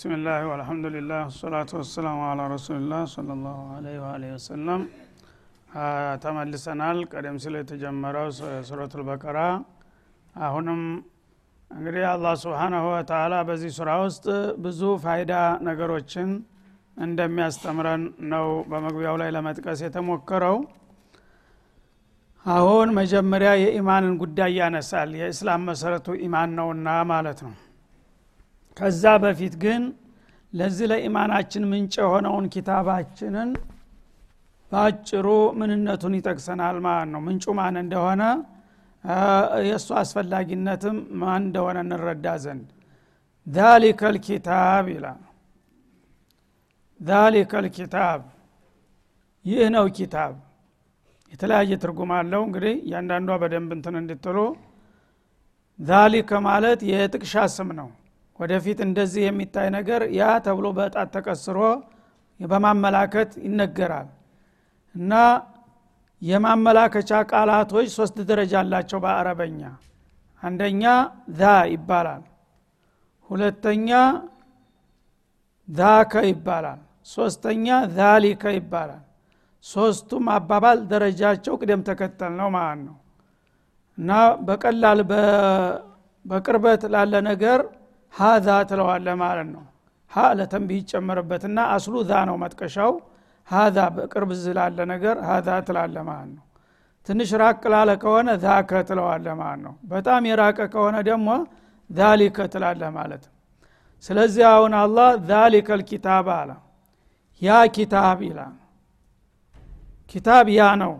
ብስሚላህ ወልሐምዱሊላህ ወሰላቱ ወሰላሙ አላ ረሱሊላህ ሰለ ላሁ አለህ ወአለ ወሰለም ተመልሰናል ቀደም ሲል የተጀመረው ሱረቱ ልበቀራ አሁንም እንግዲህ አላህ ስብሓናሁ ወተላ በዚህ ሱራ ውስጥ ብዙ ፋይዳ ነገሮችን እንደሚያስተምረን ነው በመግቢያው ላይ ለመጥቀስ የተሞከረው አሁን መጀመሪያ የኢማንን ጉዳይ ያነሳል የእስላም መሰረቱ ኢማን ነውና ማለት ነው ከዛ በፊት ግን ለዚህ ለኢማናችን ምንጭ የሆነውን ኪታባችንን በአጭሩ ምንነቱን ይጠቅሰናል ማለት ነው። ምንጩ ማን እንደሆነ የእሱ አስፈላጊነትም ማን እንደሆነ እንረዳ ዘንድ። ዛሊከ ልኪታብ ይላል። ዛሊከ ልኪታብ ይህ ነው ኪታብ። የተለያየ ትርጉም አለው። እንግዲህ እያንዳንዷ በደንብ እንትን እንድትሉ ዛሊከ ማለት የጥቅሻ ስም ነው ወደፊት እንደዚህ የሚታይ ነገር ያ ተብሎ በጣት ተቀስሮ በማመላከት ይነገራል። እና የማመላከቻ ቃላቶች ሶስት ደረጃ አላቸው በአረበኛ። አንደኛ ዛ ይባላል። ሁለተኛ ዛከ ይባላል። ሶስተኛ ዛሊከ ይባላል። ሶስቱም አባባል ደረጃቸው ቅደም ተከተል ነው ማለት ነው። እና በቀላል በቅርበት ላለ ነገር ሀዛ ትለዋለ ማለት ነው። ሀ ለተንቢህ ይጨመርበትና አስሉ ዛ ነው መጥቀሻው። ሀዛ በቅርብ ዝላለ ነገር ሀዛ ትላለ ማለት ነው። ትንሽ ራቅ ላለ ከሆነ ዛከ ትለዋለ ማለት ነው። በጣም የራቀ ከሆነ ደግሞ ዛሊከ ትላለ ማለት ነው። ስለዚህ አሁን አላህ ዛሊከ ልኪታብ አለ። ያ ኪታብ ይላል። ኪታብ ያ ነው።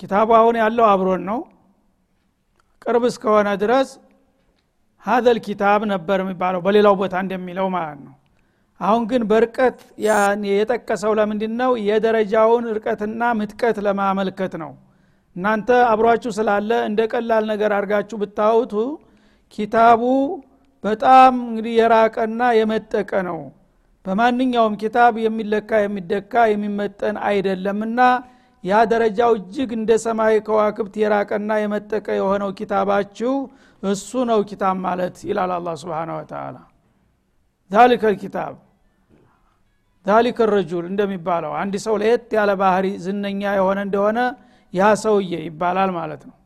ኪታቡ አሁን ያለው አብሮን ነው። ቅርብ እስከሆነ ድረስ ሀዘል ኪታብ ነበር የሚባለው በሌላው ቦታ እንደሚለው ማለት ነው። አሁን ግን በርቀት የጠቀሰው ለምንድን ነው የደረጃውን እርቀትና ምጥቀት ለማመልከት ነው። እናንተ አብሯችሁ ስላለ እንደ ቀላል ነገር አድርጋችሁ ብታውቱ ኪታቡ በጣም እንግዲህ የራቀና የመጠቀ ነው። በማንኛውም ኪታብ የሚለካ የሚደካ የሚመጠን አይደለምና ያ ደረጃው እጅግ እንደ ሰማይ ከዋክብት የራቀና የመጠቀ የሆነው ኪታባችሁ እሱ ነው ኪታብ ማለት ይላል አላ ስብን ወተላ ዛሊከ ልኪታብ ዛሊከ ረጁል እንደሚባለው አንድ ሰው ለየት ያለ ባህሪ ዝነኛ የሆነ እንደሆነ ያ ሰውዬ ይባላል ማለት ነው።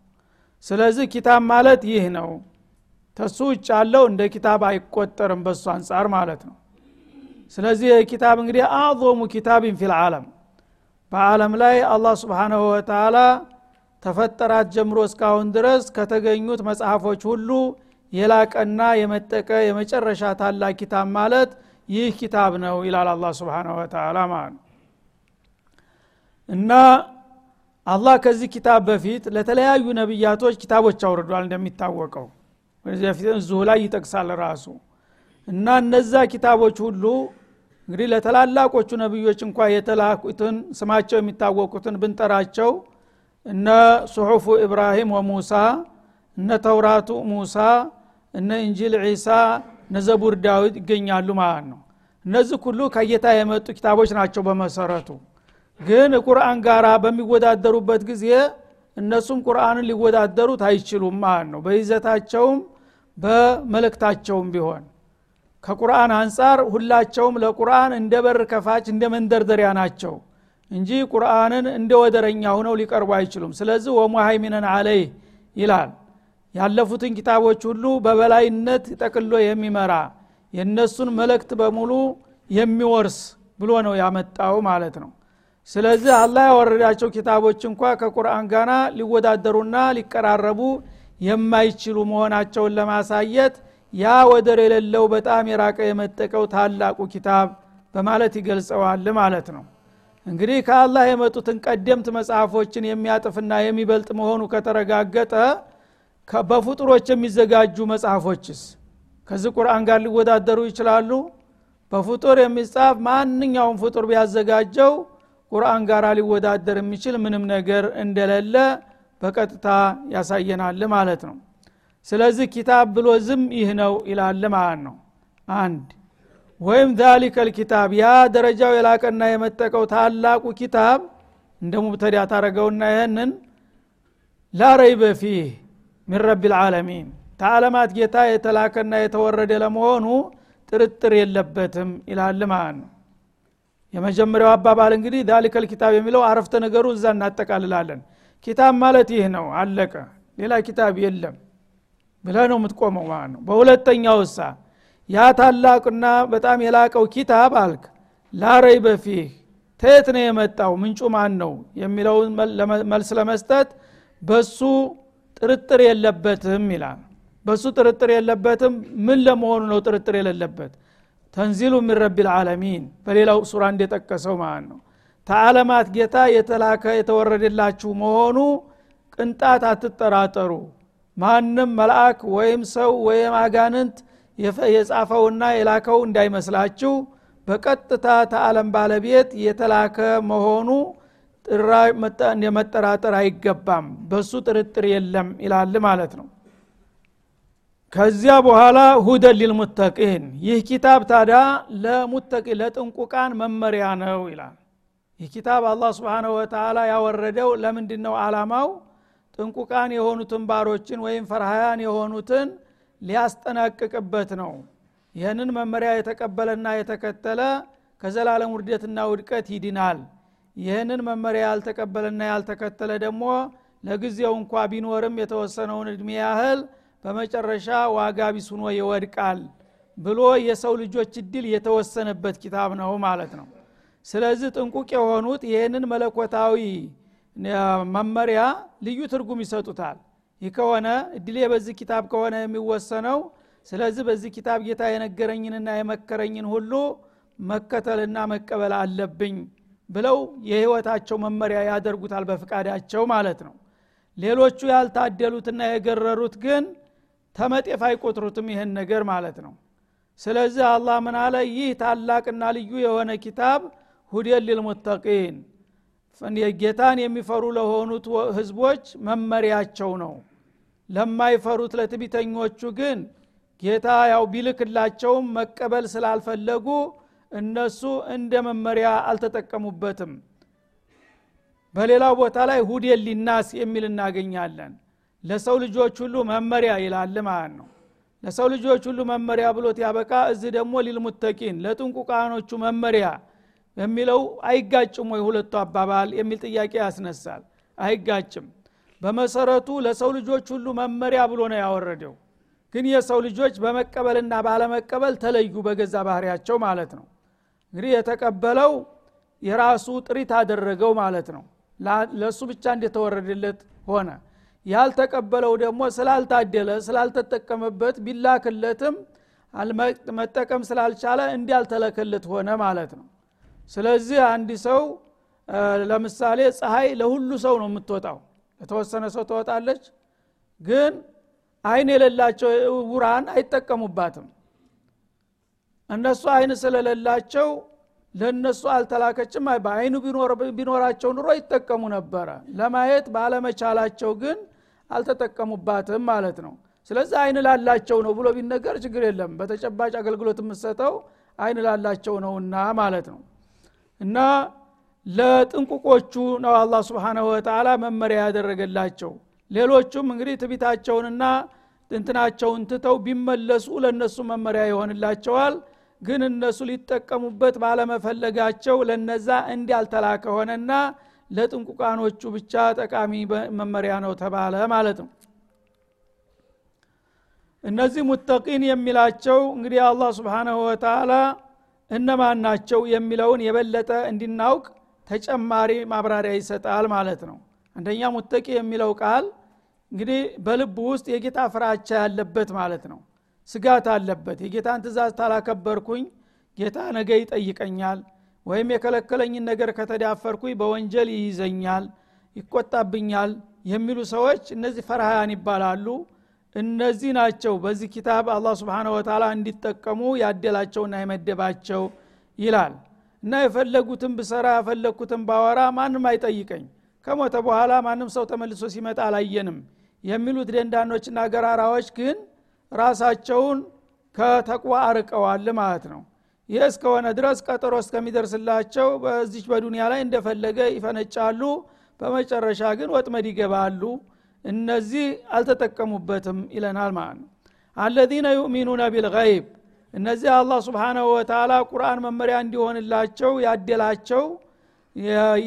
ስለዚህ ኪታብ ማለት ይህ ነው። ተሱ ውጭ ያለው እንደ ኪታብ አይቆጠርም በሱ አንጻር ማለት ነው። ስለዚህ ኪታብ እንግዲህ አዕظሙ ኪታብን ፊ ልዓለም በአለም ላይ አላህ ስብሓናሁ ወተላ ተፈጠራት ጀምሮ እስካሁን ድረስ ከተገኙት መጽሐፎች ሁሉ የላቀና የመጠቀ የመጨረሻ ታላቅ ኪታብ ማለት ይህ ኪታብ ነው ይላል አላ ስብሓናሁ ወተላ ማለት እና አላህ ከዚህ ኪታብ በፊት ለተለያዩ ነቢያቶች ኪታቦች አውርዷል እንደሚታወቀው። እዚሁ ላይ ይጠቅሳል ራሱ። እና እነዛ ኪታቦች ሁሉ እንግዲህ ለተላላቆቹ ነቢዮች እንኳ የተላኩትን ስማቸው የሚታወቁትን ብንጠራቸው እነ ሱሑፉ ኢብራሂም ወሙሳ እነ ተውራቱ ሙሳ እነ እንጂል ዒሳ እነ ዘቡር ዳዊት ይገኛሉ ማለት ነው። እነዚህ ሁሉ ከጌታ የመጡ ኪታቦች ናቸው በመሰረቱ። ግን ቁርአን ጋር በሚወዳደሩበት ጊዜ እነሱም ቁርአንን ሊወዳደሩት አይችሉም ማለት ነው። በይዘታቸውም በመልእክታቸውም ቢሆን ከቁርአን አንጻር ሁላቸውም ለቁርአን እንደ በር ከፋች እንደ መንደርደሪያ ናቸው እንጂ ቁርአንን እንደ ወደረኛ ሁነው ሊቀርቡ አይችሉም። ስለዚህ ወሙሃይሚነን አለይህ ይላል። ያለፉትን ኪታቦች ሁሉ በበላይነት ጠቅሎ የሚመራ የእነሱን መልእክት በሙሉ የሚወርስ ብሎ ነው ያመጣው ማለት ነው። ስለዚህ አላህ ያወረዳቸው ኪታቦች እንኳ ከቁርአን ጋና ሊወዳደሩና ሊቀራረቡ የማይችሉ መሆናቸውን ለማሳየት ያ ወደር የሌለው በጣም የራቀ የመጠቀው ታላቁ ኪታብ በማለት ይገልጸዋል ማለት ነው እንግዲህ ከአላህ የመጡትን ቀደምት መጽሐፎችን የሚያጥፍና የሚበልጥ መሆኑ ከተረጋገጠ በፍጡሮች የሚዘጋጁ መጽሐፎችስ? ከዚህ ቁርአን ጋር ሊወዳደሩ ይችላሉ? በፍጡር የሚጻፍ ማንኛውም ፍጡር ቢያዘጋጀው ቁርአን ጋር ሊወዳደር የሚችል ምንም ነገር እንደሌለ በቀጥታ ያሳየናል ማለት ነው። ስለዚህ ኪታብ ብሎ ዝም ይህ ነው ይላል ማለት ነው። አንድ ወይም ዛሊከ ልኪታብ ያ ደረጃው የላቀና የመጠቀው ታላቁ ኪታብ እንደ ሙብተዳ ታረገውና ይህንን ላ ረይበ ፊህ ሚን ረቢ ልዓለሚን ተዓለማት ጌታ የተላከና የተወረደ ለመሆኑ ጥርጥር የለበትም ይላል ማለት ነው። የመጀመሪያው አባባል እንግዲህ ዛሊከል ኪታብ የሚለው አረፍተ ነገሩ እዛ እናጠቃልላለን። ኪታብ ማለት ይህ ነው አለቀ ሌላ ኪታብ የለም ብለ ነው የምትቆመው ማለት ነው። በሁለተኛው እሳ ያ ታላቅና በጣም የላቀው ኪታብ አልክ። ላረይ በፊህ ተየት ነው የመጣው? ምንጩ ማን ነው የሚለውን መልስ ለመስጠት በሱ ጥርጥር የለበትም ይላል። በሱ ጥርጥር የለበትም። ምን ለመሆኑ ነው ጥርጥር የሌለበት? ተንዚሉ ሚን ረቢ ልዓለሚን በሌላው ሱራ እንደጠቀሰው ማለት ነው። ተዓለማት ጌታ የተላከ የተወረደላችሁ መሆኑ ቅንጣት አትጠራጠሩ። ማንም መልአክ ወይም ሰው ወይም አጋንንት የጻፈውና የላከው እንዳይመስላችሁ በቀጥታ ተዓለም ባለቤት የተላከ መሆኑ የመጠራጠር አይገባም። በሱ ጥርጥር የለም ይላል ማለት ነው። ከዚያ በኋላ ሁደን ሊልሙተቂን ይህ ኪታብ ታዳ ለሙተቂ ለጥንቁቃን መመሪያ ነው ይላል። ይህ ኪታብ አላህ ስብን ወተላ ያወረደው ለምንድ ነው አላማው ጥንቁቃን የሆኑትን ባሮችን ወይም ፈርሃያን የሆኑትን ሊያስጠናቅቅበት ነው። ይህንን መመሪያ የተቀበለና የተከተለ ከዘላለም ውርደትና ውድቀት ይድናል። ይህንን መመሪያ ያልተቀበለና ያልተከተለ ደግሞ ለጊዜው እንኳ ቢኖርም የተወሰነውን እድሜ ያህል በመጨረሻ ዋጋ ቢስ ይወድቃል ብሎ የሰው ልጆች እድል የተወሰነበት ኪታብ ነው ማለት ነው። ስለዚህ ጥንቁቅ የሆኑት ይህንን መለኮታዊ መመሪያ ልዩ ትርጉም ይሰጡታል ይህ ከሆነ እድሌ በዚህ ኪታብ ከሆነ የሚወሰነው። ስለዚህ በዚህ ኪታብ ጌታ የነገረኝንና የመከረኝን ሁሉ መከተልና መቀበል አለብኝ ብለው የህይወታቸው መመሪያ ያደርጉታል በፍቃዳቸው ማለት ነው። ሌሎቹ ያልታደሉትና የገረሩት ግን ተመጤፍ አይቆጥሩትም ይህን ነገር ማለት ነው። ስለዚህ አላህ ምን አለ? ይህ ታላቅና ልዩ የሆነ ኪታብ ሁዴን ሊልሙተቂን ጌታን የሚፈሩ ለሆኑት ህዝቦች መመሪያቸው ነው ለማይፈሩት ለትቢተኞቹ ግን ጌታ ያው ቢልክላቸውም መቀበል ስላልፈለጉ እነሱ እንደ መመሪያ አልተጠቀሙበትም። በሌላው ቦታ ላይ ሁዴን ሊናስ የሚል እናገኛለን። ለሰው ልጆች ሁሉ መመሪያ ይላል ማለት ነው። ለሰው ልጆች ሁሉ መመሪያ ብሎት ያበቃ እዚህ ደግሞ ሊልሙተቂን ለጥንቁቃኖቹ መመሪያ የሚለው አይጋጭም ወይ ሁለቱ አባባል የሚል ጥያቄ ያስነሳል። አይጋጭም በመሰረቱ ለሰው ልጆች ሁሉ መመሪያ ብሎ ነው ያወረደው። ግን የሰው ልጆች በመቀበልና ባለመቀበል ተለዩ በገዛ ባህሪያቸው ማለት ነው። እንግዲህ የተቀበለው የራሱ ጥሪት አደረገው ማለት ነው። ለእሱ ብቻ እንደተወረደለት ሆነ። ያልተቀበለው ደግሞ ስላልታደለ ስላልተጠቀመበት ቢላክለትም መጠቀም ስላልቻለ እንዲያልተለከለት ሆነ ማለት ነው። ስለዚህ አንድ ሰው ለምሳሌ ፀሐይ ለሁሉ ሰው ነው የምትወጣው ለተወሰነ ሰው ትወጣለች ግን አይን የሌላቸው ውራን አይጠቀሙባትም። እነሱ አይን ስለሌላቸው ለእነሱ አልተላከችም። በአይኑ ቢኖራቸው ኑሮ ይጠቀሙ ነበረ። ለማየት ባለመቻላቸው ግን አልተጠቀሙባትም ማለት ነው። ስለዚህ አይን ላላቸው ነው ብሎ ቢነገር ችግር የለም። በተጨባጭ አገልግሎት የምሰጠው አይን ላላቸው ነውና ማለት ነው። እና ለጥንቁቆቹ ነው አላህ ስብንሁ ወተላ መመሪያ ያደረገላቸው። ሌሎቹም እንግዲህ ትቢታቸውንና እንትናቸውን ትተው ቢመለሱ ለእነሱ መመሪያ ይሆንላቸዋል። ግን እነሱ ሊጠቀሙበት ባለመፈለጋቸው ለነዛ እንዲያልተላከ ሆነና ለጥንቁቃኖቹ ብቻ ጠቃሚ መመሪያ ነው ተባለ ማለት ነው። እነዚህ ሙተቂን የሚላቸው እንግዲህ አላህ ስብንሁ ወተላ እነማን ናቸው የሚለውን የበለጠ እንዲናውቅ ተጨማሪ ማብራሪያ ይሰጣል ማለት ነው። አንደኛ ሙተቂ የሚለው ቃል እንግዲህ በልብ ውስጥ የጌታ ፍራቻ ያለበት ማለት ነው። ስጋት አለበት። የጌታን ትእዛዝ ታላከበርኩኝ ጌታ ነገ ይጠይቀኛል ወይም የከለከለኝን ነገር ከተዳፈርኩኝ በወንጀል ይይዘኛል ይቆጣብኛል የሚሉ ሰዎች እነዚህ ፈርሃያን ይባላሉ። እነዚህ ናቸው በዚህ ኪታብ አላህ ስብን ወተላ እንዲጠቀሙ ያደላቸውና የመደባቸው ይላል እና የፈለጉትን ብሰራ የፈለግኩትን ባወራ ማንም አይጠይቀኝ። ከሞተ በኋላ ማንም ሰው ተመልሶ ሲመጣ አላየንም። የሚሉት ደንዳኖችና ገራራዎች ግን ራሳቸውን ከተቅዋ አርቀዋል ማለት ነው። ይህ እስከሆነ ድረስ ቀጠሮ እስከሚደርስላቸው በዚች በዱንያ ላይ እንደፈለገ ይፈነጫሉ። በመጨረሻ ግን ወጥመድ ይገባሉ። እነዚህ አልተጠቀሙበትም ይለናል ማለት ነው። አለዚነ ዩእሚኑነ ቢልገይብ እነዚህ አላህ ስብሓናሁ ወተላ ቁርአን መመሪያ እንዲሆንላቸው ያደላቸው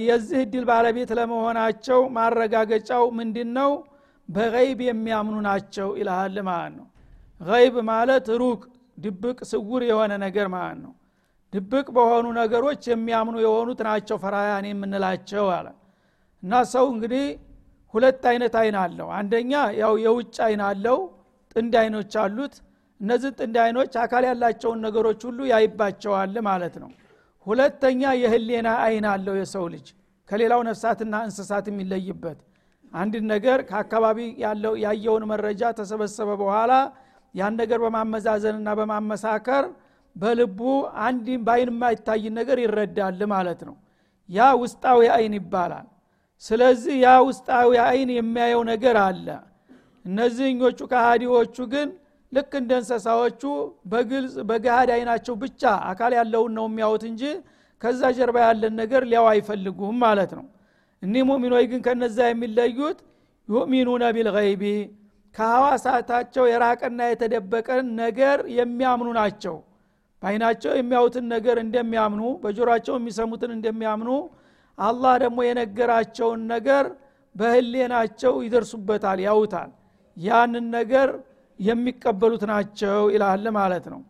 የዚህ እድል ባለቤት ለመሆናቸው ማረጋገጫው ምንድን ነው በገይብ የሚያምኑ ናቸው ይልሃል ማለት ነው። ገይብ ማለት ሩቅ ድብቅ ስውር የሆነ ነገር ማለት ነው። ድብቅ በሆኑ ነገሮች የሚያምኑ የሆኑት ናቸው ፈራያን የምንላቸው አለ። እና ሰው እንግዲህ ሁለት አይነት አይን አለው። አንደኛ ያው የውጭ አይን አለው ጥንድ አይኖች አሉት እነዚህ ጥንድ አይኖች አካል ያላቸውን ነገሮች ሁሉ ያይባቸዋል ማለት ነው። ሁለተኛ የህሌና አይን አለው የሰው ልጅ ከሌላው ነፍሳትና እንስሳት የሚለይበት። አንድ ነገር ከአካባቢ ያለው ያየውን መረጃ ተሰበሰበ በኋላ ያን ነገር በማመዛዘንና በማመሳከር በልቡ አንድ በአይን የማይታይ ነገር ይረዳል ማለት ነው። ያ ውስጣዊ አይን ይባላል። ስለዚህ ያ ውስጣዊ አይን የሚያየው ነገር አለ። እነዚህኞቹ ከሃዲዎቹ ግን ልክ እንደ እንሰሳዎቹ በግልጽ በገሃድ አይናቸው ብቻ አካል ያለውን ነው የሚያዩት እንጂ ከዛ ጀርባ ያለን ነገር ሊያው አይፈልጉም ማለት ነው። እኒህ ሙሚኖች ግን ከነዛ የሚለዩት ዩእሚኑነ ቢልገይቢ ከሐዋሳታቸው የራቀና የተደበቀን ነገር የሚያምኑ ናቸው። በአይናቸው የሚያዩትን ነገር እንደሚያምኑ በጆሮቸው የሚሰሙትን እንደሚያምኑ አላህ ደግሞ የነገራቸውን ነገር በህሌናቸው ይደርሱበታል ያውታል ያንን ነገር የሚቀበሉት ናቸው ይላል ማለት ነው።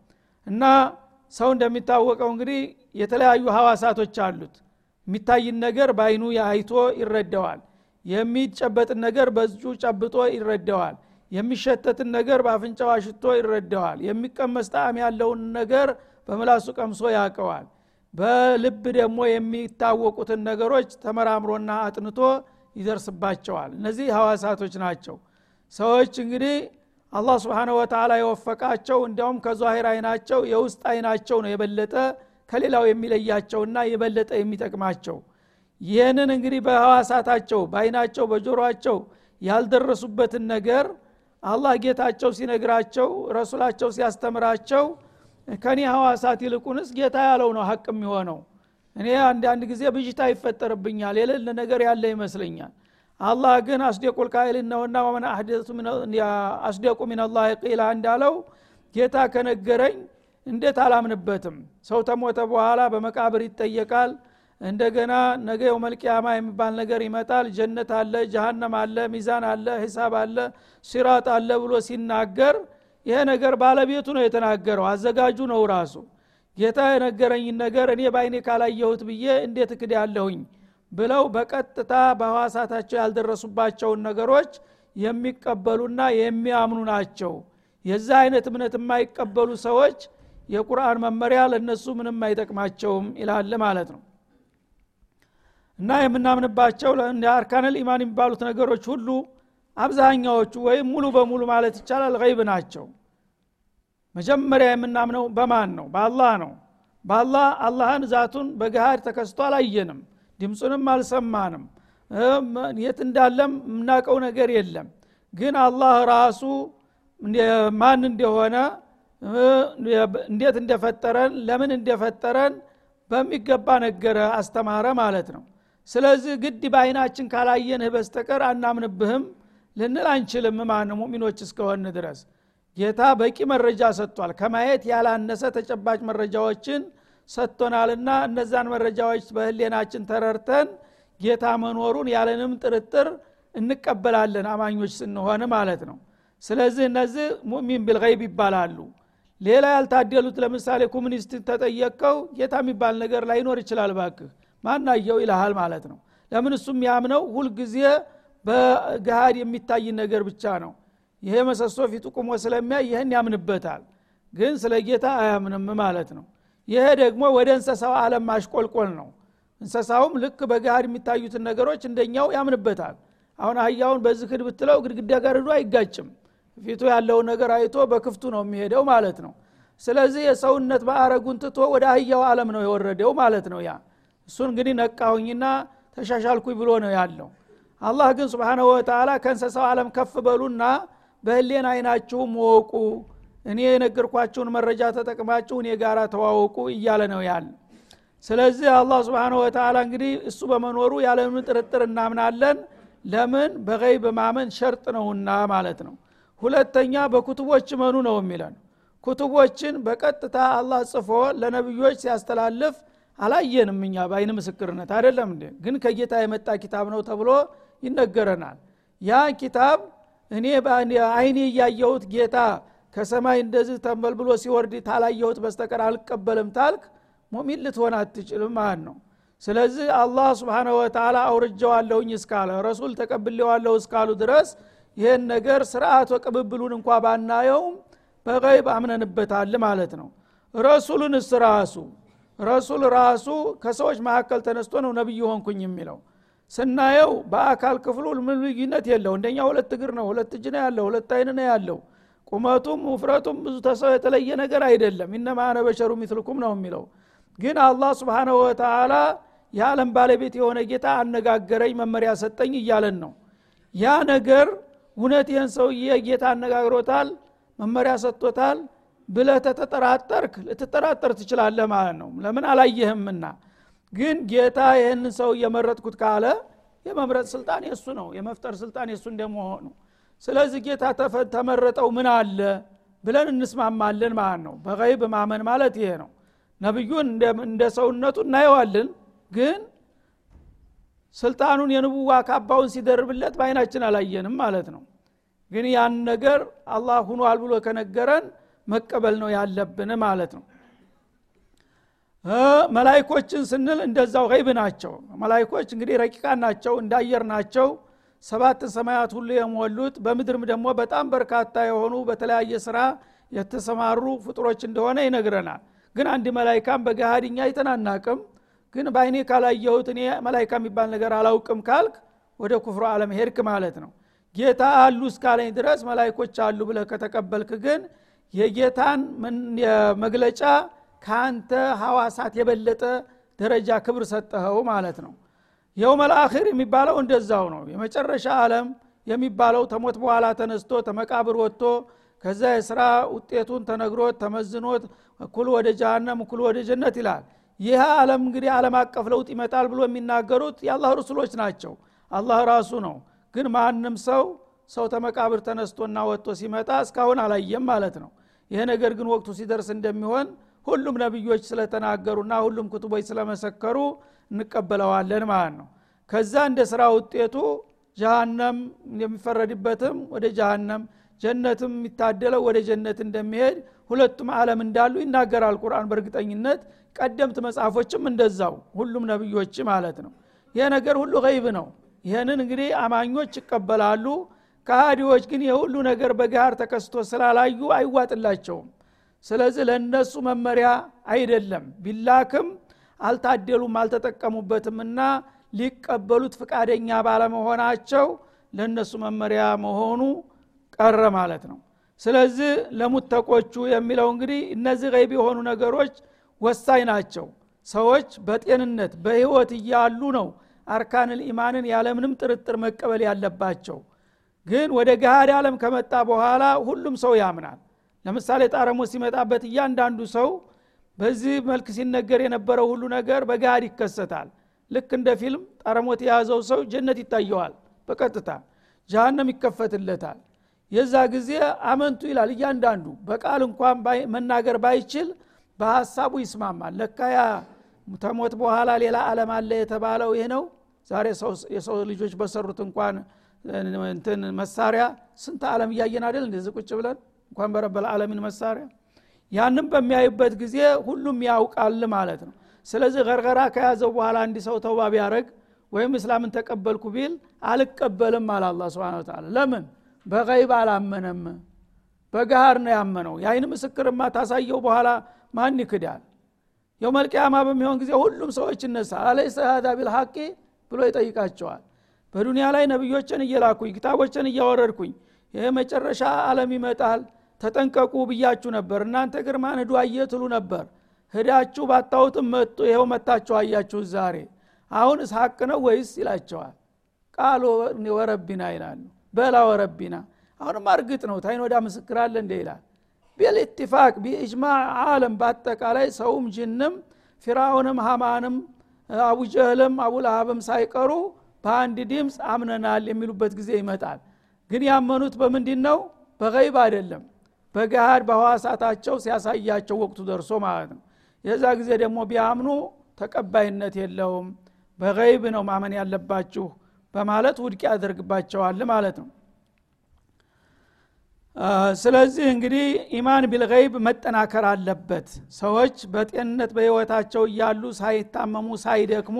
እና ሰው እንደሚታወቀው እንግዲህ የተለያዩ ሀዋሳቶች አሉት። የሚታይን ነገር በአይኑ አይቶ ይረዳዋል። የሚጨበጥን ነገር በእጁ ጨብጦ ይረዳዋል። የሚሸተትን ነገር በአፍንጫው አሽቶ ይረዳዋል። የሚቀመስ ጣዕም ያለውን ነገር በምላሱ ቀምሶ ያቀዋል በልብ ደግሞ የሚታወቁትን ነገሮች ተመራምሮና አጥንቶ ይደርስባቸዋል። እነዚህ ሐዋሳቶች ናቸው። ሰዎች እንግዲህ አላህ ስብሓነ ወተላ የወፈቃቸው እንዲያውም ከዛሂር አይናቸው የውስጥ አይናቸው ነው የበለጠ ከሌላው የሚለያቸውና የበለጠ የሚጠቅማቸው። ይህንን እንግዲህ በሐዋሳታቸው በአይናቸው በጆሮቸው ያልደረሱበትን ነገር አላህ ጌታቸው ሲነግራቸው ረሱላቸው ሲያስተምራቸው ከኔ ሐዋሳት ይልቁንስ ጌታ ያለው ነው ሀቅ የሚሆነው። እኔ አንዳንድ ጊዜ ብዥታ ይፈጠርብኛል የሌለ ነገር ያለ ይመስለኛል አላህ ግን አስደቁል ቃይልን ነውና ወመን አስደቁ ሚንላህ ቂላ እንዳለው ጌታ ከነገረኝ እንዴት አላምንበትም? ሰው ተሞተ በኋላ በመቃብር ይጠየቃል። እንደገና ነገ የውመልቅያማ የሚባል ነገር ይመጣል። ጀነት አለ ጀሃነም አለ ሚዛን አለ ሂሳብ አለ ሲራጥ አለ ብሎ ሲናገር ይሄ ነገር ባለቤቱ ነው የተናገረው። አዘጋጁ ነው ራሱ። ጌታ የነገረኝን ነገር እኔ በአይኔ ካላየሁት ብዬ እንዴት እክድ ያለሁኝ ብለው በቀጥታ በሐዋሳታቸው ያልደረሱባቸውን ነገሮች የሚቀበሉና የሚያምኑ ናቸው። የዛ አይነት እምነት የማይቀበሉ ሰዎች የቁርአን መመሪያ ለነሱ ምንም አይጠቅማቸውም ይላል ማለት ነው። እና የምናምንባቸው አርካነል ኢማን የሚባሉት ነገሮች ሁሉ አብዛኛዎቹ ወይም ሙሉ በሙሉ ማለት ይቻላል ገይብ ናቸው። መጀመሪያ የምናምነው በማን ነው? በአላህ ነው። በአላህ አላህን ዛቱን በገሃድ ተከስቶ አላየንም ድምፁንም አልሰማንም። የት እንዳለም የምናውቀው ነገር የለም። ግን አላህ ራሱ ማን እንደሆነ እንዴት እንደፈጠረን ለምን እንደፈጠረን በሚገባ ነገረ አስተማረ ማለት ነው። ስለዚህ ግድ በአይናችን ካላየንህ በስተቀር አናምንብህም ልንል አንችልም ማን ሙሚኖች እስከሆን ድረስ። ጌታ በቂ መረጃ ሰጥቷል። ከማየት ያላነሰ ተጨባጭ መረጃዎችን ሰጥቶናልና እነዛን መረጃዎች በህሌናችን ተረርተን ጌታ መኖሩን ያለንም ጥርጥር እንቀበላለን አማኞች ስንሆን ማለት ነው። ስለዚህ እነዚህ ሙሚን ቢልገይብ ይባላሉ። ሌላ ያልታደሉት ለምሳሌ ኮሚኒስት ተጠየቀው ጌታ የሚባል ነገር ላይኖር ይችላል ባክህ ማናየው ይልሃል ማለት ነው። ለምን እሱም ያምነው? ሁልጊዜ በገሃድ የሚታይ ነገር ብቻ ነው። ይሄ መሰሶ ፊቱ ቁሞ ስለሚያይ ይህን ያምንበታል ግን ስለ ጌታ አያምንም ማለት ነው ይሄ ደግሞ ወደ እንሰሳው አለም ማሽቆልቆል ነው። እንሰሳውም ልክ በገሃድ የሚታዩትን ነገሮች እንደኛው ያምንበታል። አሁን አህያውን በዚህ ክድ ብትለው ግድግዳ ጋር ሂዶ አይጋጭም። ፊቱ ያለውን ነገር አይቶ በክፍቱ ነው የሚሄደው ማለት ነው። ስለዚህ የሰውነት ማዕረጉን ትቶ ወደ አህያው አለም ነው የወረደው ማለት ነው ያ። እሱን እንግዲህ ነቃሁኝና ተሻሻልኩኝ ብሎ ነው ያለው። አላህ ግን ስብሓናሁ ወተላ ከእንሰሳው አለም ከፍ በሉና በህሌን አይናችሁም ወቁ እኔ የነገርኳችሁን መረጃ ተጠቅማችሁ እኔ ጋር ተዋወቁ እያለ ነው ያለ። ስለዚህ አላህ ስብሓንሁ ወተላ እንግዲህ እሱ በመኖሩ ያለምን ጥርጥር እናምናለን። ለምን? በገይብ ማመን ሸርጥ ነውና ማለት ነው። ሁለተኛ በኩቱቦች መኑ ነው የሚለን? ኩቱቦችን በቀጥታ አላህ ጽፎ ለነቢዮች ሲያስተላልፍ አላየንም እኛ በአይን ምስክርነት አይደለም እንዴ? ግን ከጌታ የመጣ ኪታብ ነው ተብሎ ይነገረናል። ያ ኪታብ እኔ አይኔ እያየሁት ጌታ ከሰማይ እንደዚህ ተንበልብሎ ሲወርድ ታላየሁት በስተቀር አልቀበልም ታልክ? ሙሚን ልትሆን አትችልም ማለት ነው። ስለዚህ አላህ ስብሓነ ወተላ አውርጀዋለሁኝ እስካለ ረሱል ተቀብሌዋለሁ እስካሉ ድረስ ይህን ነገር ስርአት ቅብብሉን እንኳ ባናየውም በገይብ አምነንበታል ማለት ነው። ረሱሉንስ ራሱ ረሱል ራሱ ከሰዎች መካከል ተነስቶ ነው ነቢይ ሆንኩኝ የሚለው። ስናየው በአካል ክፍሉ ምን ልዩነት የለው እንደኛ ሁለት እግር ነው ሁለት እጅ ነው ያለው ሁለት አይን ነው ያለው ቁመቱም ውፍረቱም ብዙ ተሰው የተለየ ነገር አይደለም። ኢነማ አነ በሸሩ ሚትልኩም ነው የሚለው። ግን አላህ ስብሓነሁ ወተላ የዓለም ባለቤት የሆነ ጌታ አነጋገረኝ መመሪያ ሰጠኝ እያለን ነው። ያ ነገር እውነት ይህን ሰውዬ ጌታ አነጋግሮታል መመሪያ ሰጥቶታል ብለ ተተጠራጠርክ ልትጠራጠር ትችላለህ ማለት ነው። ለምን አላየህምና? ግን ጌታ ይህን ሰው እየመረጥኩት ካለ የመምረጥ ስልጣን የእሱ ነው የመፍጠር ስልጣን የእሱ እንደመሆኑ ስለዚህ ጌታ ተመረጠው ምን አለ ብለን እንስማማለን ማለት ነው። በይብ ማመን ማለት ይሄ ነው። ነቢዩን እንደ ሰውነቱ እናየዋለን ግን ስልጣኑን የንቡዋ ካባውን ሲደርብለት በአይናችን አላየንም ማለት ነው። ግን ያን ነገር አላህ ሁኗል ብሎ ከነገረን መቀበል ነው ያለብን ማለት ነው። መላይኮችን ስንል እንደዛው ገይብ ናቸው። መላይኮች እንግዲህ ረቂቃን ናቸው እንዳየር ናቸው ሰባት ሰማያት ሁሉ የሞሉት በምድርም ደግሞ በጣም በርካታ የሆኑ በተለያየ ስራ የተሰማሩ ፍጡሮች እንደሆነ ይነግረናል። ግን አንድ መላይካም በገሃድኛ አይተናናቅም። ግን በአይኔ ካላየሁት እኔ መላይካ የሚባል ነገር አላውቅም ካልክ ወደ ኩፍሩ አለም ሄድክ ማለት ነው። ጌታ አሉ እስካለኝ ድረስ መላይኮች አሉ ብለ ከተቀበልክ ግን የጌታን መግለጫ ከአንተ ሐዋሳት የበለጠ ደረጃ ክብር ሰጠኸው ማለት ነው የውመል አኺር የሚባለው እንደዛው ነው። የመጨረሻ ዓለም የሚባለው ተሞት በኋላ ተነስቶ ተመቃብር ወጥቶ ከዛ የስራ ውጤቱን ተነግሮት ተመዝኖት እኩል ወደ ጃሃንም እኩል ወደ ጀነት ይላል። ይህ ዓለም እንግዲህ ዓለም አቀፍ ለውጥ ይመጣል ብሎ የሚናገሩት የአላህ ርሱሎች ናቸው። አላህ ራሱ ነው። ግን ማንም ሰው ሰው ተመቃብር ተነስቶና ወጥቶ ሲመጣ እስካሁን አላየም ማለት ነው። ይሄ ነገር ግን ወቅቱ ሲደርስ እንደሚሆን ሁሉም ነቢዮች ስለተናገሩና ሁሉም ክቱቦች ስለመሰከሩ እንቀበለዋለን ማለት ነው። ከዛ እንደ ስራ ውጤቱ ጀሃነም የሚፈረድበትም ወደ ጀሃነም ጀነትም የሚታደለው ወደ ጀነት እንደሚሄድ ሁለቱም ዓለም እንዳሉ ይናገራል ቁርአን በእርግጠኝነት። ቀደምት መጽሐፎችም እንደዛው ሁሉም ነብዮች ማለት ነው። ይሄ ነገር ሁሉ ገይብ ነው። ይህንን እንግዲህ አማኞች ይቀበላሉ። ከሃዲዎች ግን የሁሉ ነገር በጋር ተከስቶ ስላላዩ አይዋጥላቸውም ስለዚህ ለእነሱ መመሪያ አይደለም። ቢላክም አልታደሉም አልተጠቀሙበትም እና ሊቀበሉት ፍቃደኛ ባለመሆናቸው ለእነሱ መመሪያ መሆኑ ቀረ ማለት ነው። ስለዚህ ለሙተቆቹ የሚለው እንግዲህ እነዚህ ገይብ የሆኑ ነገሮች ወሳኝ ናቸው። ሰዎች በጤንነት በህይወት እያሉ ነው አርካንል ኢማንን ያለምንም ጥርጥር መቀበል ያለባቸው። ግን ወደ ገሃድ ዓለም ከመጣ በኋላ ሁሉም ሰው ያምናል ለምሳሌ ጣረሞት ሲመጣበት እያንዳንዱ ሰው በዚህ መልክ ሲነገር የነበረው ሁሉ ነገር በገሃድ ይከሰታል። ልክ እንደ ፊልም ጣረሞት የያዘው ሰው ጀነት ይታየዋል በቀጥታ ጃሃንም ይከፈትለታል። የዛ ጊዜ አመንቱ ይላል እያንዳንዱ በቃል እንኳን መናገር ባይችል በሀሳቡ ይስማማል። ለካያ ተሞት በኋላ ሌላ አለም አለ የተባለው ይህ ነው። ዛሬ የሰው ልጆች በሰሩት እንኳን እንትን መሳሪያ ስንት አለም እያየን አይደል እንደዚህ ቁጭ ብለን እንኳን በረበል አለሚን መሳሪያ። ያንም በሚያዩበት ጊዜ ሁሉም ያውቃል ማለት ነው። ስለዚህ ገርገራ ከያዘው በኋላ አንድ ሰው ተውባ ቢያደረግ ወይም እስላምን ተቀበልኩ ቢል አልቀበልም አለ አላ ስብን ታላ ለምን? በገይብ አላመነም። በጋር ነው ያመነው። የአይን ምስክርማ ታሳየው በኋላ ማን ይክዳል? የውመልቅያማ በሚሆን ጊዜ ሁሉም ሰዎች ይነሳል። አለይሰ ሀዛ ቢልሐቂ ብሎ ይጠይቃቸዋል። በዱንያ ላይ ነቢዮችን እየላኩኝ ክታቦችን እያወረድኩኝ ይህ መጨረሻ አለም ይመጣል ተጠንቀቁ ብያችሁ ነበር። እናንተ ግርማን ህዱ አየ ነበር። ህዳችሁ ባታውትም መጡ። ይኸው መታችሁ አያችሁ ዛሬ። አሁን ሀቅ ነው ወይስ ይላቸዋል። ቃሉ ወረቢና ይላሉ። በላ ወረቢና። አሁንም እርግጥ ነው ታይን ወዳ ምስክር አለ እንደ ይላል። ቢልኢትፋቅ ቢእጅማዕ አለም በአጠቃላይ ሰውም ጅንም ፊራውንም ሀማንም አቡጀህልም አቡልሃብም ሳይቀሩ በአንድ ድምፅ አምነናል የሚሉበት ጊዜ ይመጣል። ግን ያመኑት በምንድን ነው በገይብ አይደለም በገሃድ በህዋሳታቸው ሲያሳያቸው ወቅቱ ደርሶ ማለት ነው። የዛ ጊዜ ደግሞ ቢያምኑ ተቀባይነት የለውም በገይብ ነው ማመን ያለባችሁ በማለት ውድቅ ያደርግባቸዋል ማለት ነው። ስለዚህ እንግዲህ ኢማን ቢልገይብ መጠናከር አለበት። ሰዎች በጤንነት በህይወታቸው እያሉ ሳይታመሙ ሳይደክሙ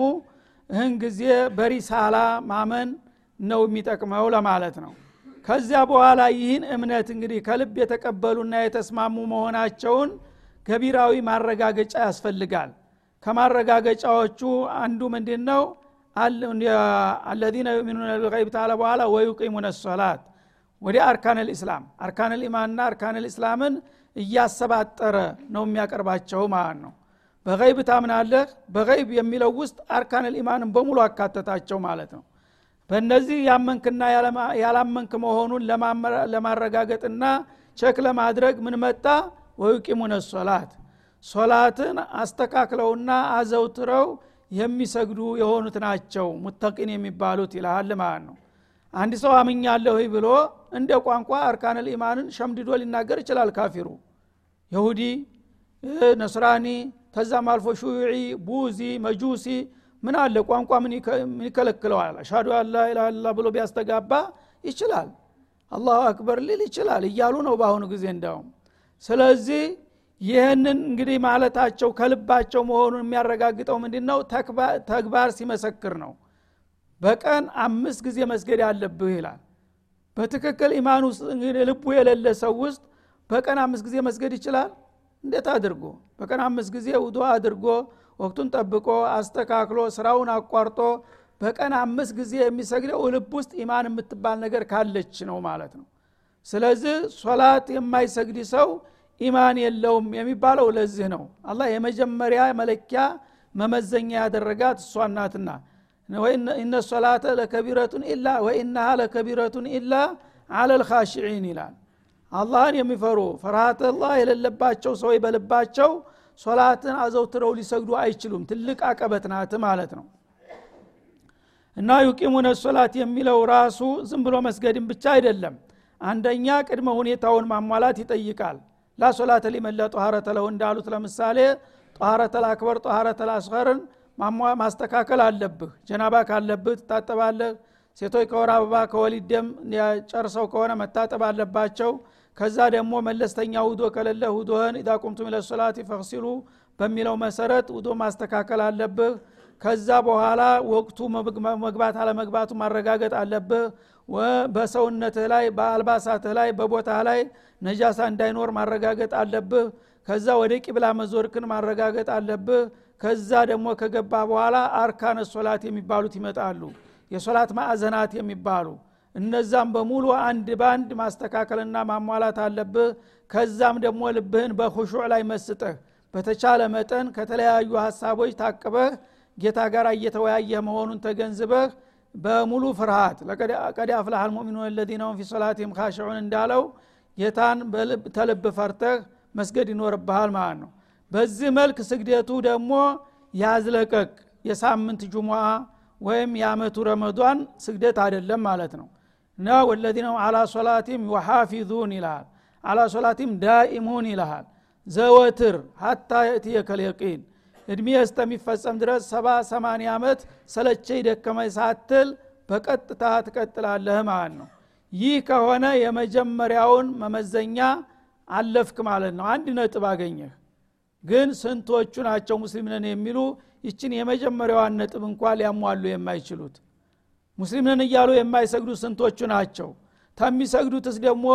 ይህን ጊዜ በሪሳላ ማመን ነው የሚጠቅመው ለማለት ነው ከዚያ በኋላ ይህን እምነት እንግዲህ ከልብ የተቀበሉና የተስማሙ መሆናቸውን ገቢራዊ ማረጋገጫ ያስፈልጋል። ከማረጋገጫዎቹ አንዱ ምንድን ነው አለዚነ ዩሚኑነ ቢልገይብ ታለ በኋላ ወዩቂሙነ ሶላት። ወደ أركان الإسلام أركان الإيمان ና أركان الإسلام ን እያሰባጠረ ነው የሚያቀርባቸው ማለት ነው። በ غيب ታምናለህ? በ غيب የሚለው ውስጥ أركان الإيمان ን በሙሉ አካተታቸው ማለት ነው በእነዚህ ያመንክና ያላመንክ መሆኑን ለማረጋገጥና check ለማድረግ ምን መጣ? ويقيمون الصلاة። ሶላትን አስተካክለውና አዘውትረው የሚሰግዱ የሆኑት ናቸው። متقين የሚባሉት ይልሃል ማለት ነው። አንድ ሰው አምኛለሁ ብሎ እንደ ቋንቋ አርካን ልኢማንን ሸምድዶ ሊናገር ይችላል ካፊሩ። የሁዲ ነስራኒ ከዛም አልፎ ሹዒ ቡዚ መጁሲ ምን አለ? ቋንቋ ምን ይከለክለዋል? አሻዱ አላ ኢላላ ብሎ ቢያስተጋባ ይችላል። አላሁ አክበር ሊል ይችላል እያሉ ነው በአሁኑ ጊዜ እንዳውም ስለዚህ ይህንን እንግዲህ ማለታቸው ከልባቸው መሆኑን የሚያረጋግጠው ምንድ ነው ተግባር ሲመሰክር ነው። በቀን አምስት ጊዜ መስገድ ያለብህ ይላል። በትክክል ኢማን ውስጥ ልቡ የሌለ ሰው ውስጥ በቀን አምስት ጊዜ መስገድ ይችላል? እንዴት አድርጎ? በቀን አምስት ጊዜ ውዶ አድርጎ ወቅቱን ጠብቆ አስተካክሎ ስራውን አቋርጦ በቀን አምስት ጊዜ የሚሰግደው ልብ ውስጥ ኢማን የምትባል ነገር ካለች ነው ማለት ነው። ስለዚህ ሶላት የማይሰግድ ሰው ኢማን የለውም የሚባለው ለዚህ ነው። አላህ የመጀመሪያ መለኪያ መመዘኛ ያደረጋት እሷ ናትና። ኢነ ሶላተ ለከቢረቱን ኢላ ወኢናሃ ለከቢረቱን ኢላ አለልካሽዒን ይላል። አላህን የሚፈሩ አላህ የሌለባቸው ሰዎች በልባቸው ሶላትን አዘውትረው ሊሰግዱ አይችሉም። ትልቅ አቀበት ናት ማለት ነው። እና ዩቂሙነ ሶላት የሚለው ራሱ ዝም ብሎ መስገድን ብቻ አይደለም። አንደኛ ቅድመ ሁኔታውን ማሟላት ይጠይቃል። ላ ሊመለ ጠሃረተ ለው እንዳሉት ለምሳሌ ጠሃረተ ልአክበር ጠሃረተ ልአስኸርን ማስተካከል አለብህ። ጀናባ ካለብህ ትታጠባለህ። ሴቶች ከወር አበባ ከወሊድ ደም ጨርሰው ከሆነ መታጠብ አለባቸው ከዛ ደግሞ መለስተኛ ውዶ ከሌለ ውዶህን ኢዛ ኢለሶላት ፈክሲሉ በሚለው መሰረት ውዶ ማስተካከል አለብህ። ከዛ በኋላ ወቅቱ መግባት አለመግባቱ ማረጋገጥ አለብህ። በሰውነትህ ላይ በአልባሳትህ ላይ በቦታህ ላይ ነጃሳ እንዳይኖር ማረጋገጥ አለብህ። ከዛ ወደ ቂብላ መዞርክን ማረጋገጥ አለብህ። ከዛ ደግሞ ከገባ በኋላ አርካነ ሶላት የሚባሉት ይመጣሉ። የሶላት ማዕዘናት የሚባሉ እነዛም በሙሉ አንድ ባንድ ማስተካከልና ማሟላት አለብህ። ከዛም ደግሞ ልብህን በኹሹዕ ላይ መስጠህ። በተቻለ መጠን ከተለያዩ ሀሳቦች ታቅበህ ጌታ ጋር እየተወያየህ መሆኑን ተገንዝበህ በሙሉ ፍርሃት። قد أفلح المؤمنون الذين هم في صلاتهم خاشعون እንዳለው ጌታን ከልብ ፈርተህ መስገድ ይኖርብሃል ማለት ነው። በዚህ መልክ ስግደቱ ደግሞ ያዝ ለቀቅ የሳምንት ጁሙአ ወይም የአመቱ ረመዷን ስግደት አይደለም ማለት ነው እና والذين على صلاتهم يحافظون ይልሃል። على صلاتهم دائمون ይልሃል። ዘወትር حتى يأتيك اليقين እድሜ እስከሚፈጸም ድረስ ሰባ ሰማንያ ዓመት ሰለቸኝ ደከመኝ ሳትል በቀጥታ ትቀጥላለህ ማለት ነው። ይህ ከሆነ የመጀመሪያውን መመዘኛ አለፍክ ማለት ነው። አንድ ነጥብ አገኘህ። ግን ስንቶቹ ናቸው ሙስሊም የሚሉ? ይችን የመጀመሪያዋን ነጥብ እንኳ ሊያሟሉ የማይችሉት ሙስሊም ነን እያሉ የማይሰግዱ ስንቶቹ ናቸው? ተሚሰግዱትስ ደግሞ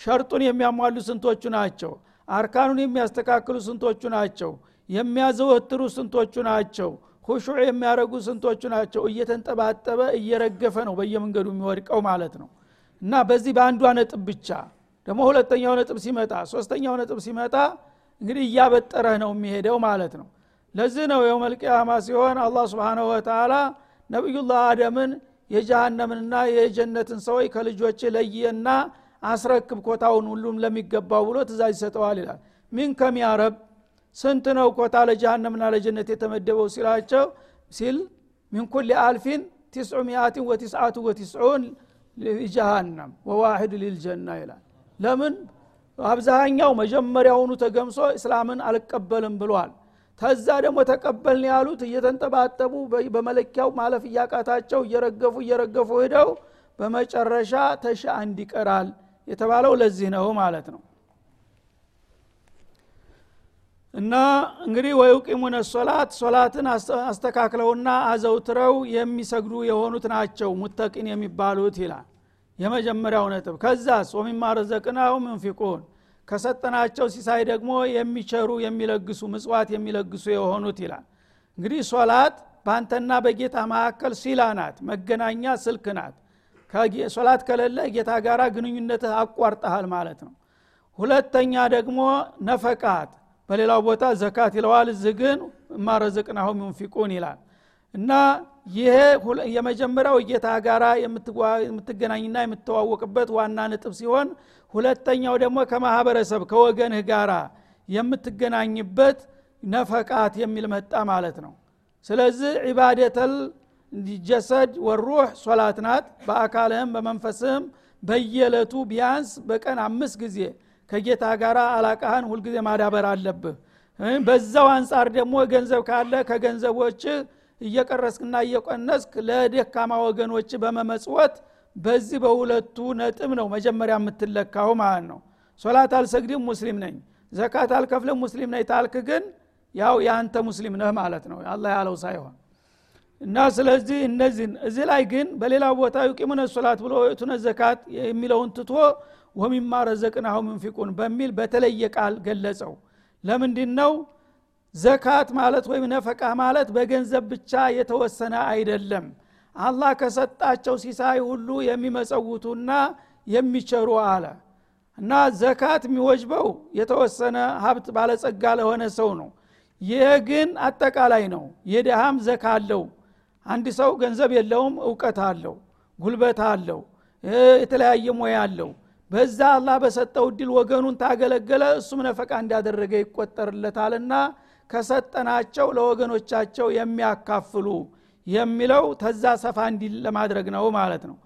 ሸርጡን የሚያሟሉ ስንቶቹ ናቸው? አርካኑን የሚያስተካክሉ ስንቶቹ ናቸው? የሚያዘወትሩ ስንቶቹ ናቸው? ሁሹዕ የሚያደረጉ ስንቶቹ ናቸው? እየተንጠባጠበ እየረገፈ ነው በየመንገዱ የሚወድቀው ማለት ነው። እና በዚህ በአንዷ ነጥብ ብቻ ደግሞ ሁለተኛው ነጥብ ሲመጣ ሶስተኛው ነጥብ ሲመጣ እንግዲህ እያበጠረህ ነው የሚሄደው ማለት ነው። ለዚህ ነው የውመልቅያማ ሲሆን አላህ ስብንሁ ወተላ ነቢዩላህ አደምን የጀሃነምንና የጀነትን ሰዎች ከልጆች ለየና አስረክብ ኮታውን ሁሉም ለሚገባው ብሎ ትእዛዝ ይሰጠዋል ይላል። ሚን ከሚያረብ ስንት ነው ኮታ ለጀሃነምና ለጀነት የተመደበው ሲላቸው ሲል ሚን ኩል አልፊን ቲስዑ ሚአትን ወቲስአቱ ወቲስዑን ጀሃነም ወዋሂድ ሊልጀና ይላል። ለምን? አብዛኛው መጀመሪያውኑ ተገምሶ እስላምን አልቀበልም ብሏል ተዛ ደግሞ ተቀበልን ያሉት እየተንጠባጠቡ በመለኪያው ማለፍ እያቃታቸው እየረገፉ እየረገፉ ሄደው በመጨረሻ ተሻ አንድ ይቀራል የተባለው ለዚህ ነው ማለት ነው። እና እንግዲህ ወዩቂሙነ ሶላት ሶላትን አስተካክለውና አዘውትረው የሚሰግዱ የሆኑት ናቸው ሙተቂን የሚባሉት ይላል። የመጀመሪያው ነጥብ። ከዛስ ወሚማ ረዘቅናሁም ከሰጠናቸው ሲሳይ ደግሞ የሚቸሩ የሚለግሱ ምጽዋት የሚለግሱ የሆኑት ይላል። እንግዲህ ሶላት በአንተና በጌታ መካከል ሲላ ናት መገናኛ ስልክ ናት። ሶላት ከሌለ ጌታ ጋር ግንኙነትህ አቋርጠሃል ማለት ነው። ሁለተኛ ደግሞ ነፈቃት በሌላው ቦታ ዘካት ይለዋል። እዚህ ግን ማረዘቅናሁም ዩንፊቁን ይላል። እና ይሄ የመጀመሪያው ጌታ ጋራ የምትገናኝና የምትዋወቅበት ዋና ነጥብ ሲሆን ሁለተኛው ደግሞ ከማህበረሰብ ከወገንህ ጋራ የምትገናኝበት ነፈቃት የሚል መጣ ማለት ነው። ስለዚህ ዒባደተል ጀሰድ ወሩህ ሶላት ናት። በአካልህም በመንፈስህም በየለቱ ቢያንስ በቀን አምስት ጊዜ ከጌታ ጋር አላቃህን ሁልጊዜ ማዳበር አለብህ። በዛው አንጻር ደግሞ ገንዘብ ካለ ከገንዘቦች እየቀረስክና እየቀነስክ ለደካማ ወገኖች በመመጽወት በዚህ በሁለቱ ነጥብ ነው መጀመሪያ የምትለካው ማለት ነው። ሶላት አልሰግድም ሙስሊም ነኝ ዘካት አልከፍልም ሙስሊም ነኝ ታልክ ግን ያው የአንተ ሙስሊም ነህ ማለት ነው። አላ ያለው ሳይሆን እና ስለዚህ እነዚህን እዚህ ላይ ግን በሌላ ቦታ ዩቂሙነ ሶላት ብሎ የቱነ ዘካት የሚለውን ትቶ ወሚማ ዩንፊቁን በሚል በተለየ ቃል ገለጸው። ለምንድን ነው ዘካት ማለት ወይም ነፈቃ ማለት በገንዘብ ብቻ የተወሰነ አይደለም አላህ ከሰጣቸው ሲሳይ ሁሉ የሚመጸውቱና የሚቸሩ አለ። እና ዘካት የሚወጅበው የተወሰነ ሀብት ባለጸጋ ለሆነ ሰው ነው። ይህ ግን አጠቃላይ ነው። የድሃም ዘካ አለው። አንድ ሰው ገንዘብ የለውም እውቀት አለው ጉልበት አለው የተለያየ ሙያ አለው። በዛ አላህ በሰጠው እድል ወገኑን ታገለገለ እሱም ነፈቃ እንዳደረገ ይቆጠርለታልና ከሰጠናቸው ለወገኖቻቸው የሚያካፍሉ የሚለው ተዛ ሰፋ እንዲል ለማድረግ ነው ማለት ነው።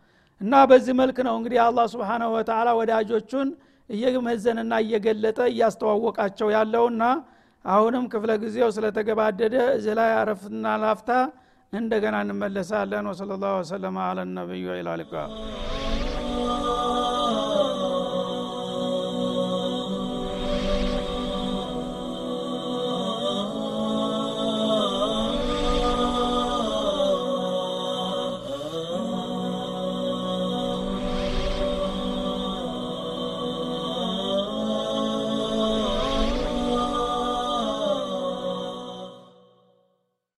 እና በዚህ መልክ ነው እንግዲህ አላህ ስብንሁ ወተላ ወዳጆቹን እየመዘንና እየገለጠ እያስተዋወቃቸው ያለውና አሁንም ክፍለ ጊዜው ስለተገባደደ እዚህ ላይ አረፍና ላፍታ እንደገና እንመለሳለን። ወሰለ ላሁ ወሰለማ አለ ነቢዩ ኢላልቃ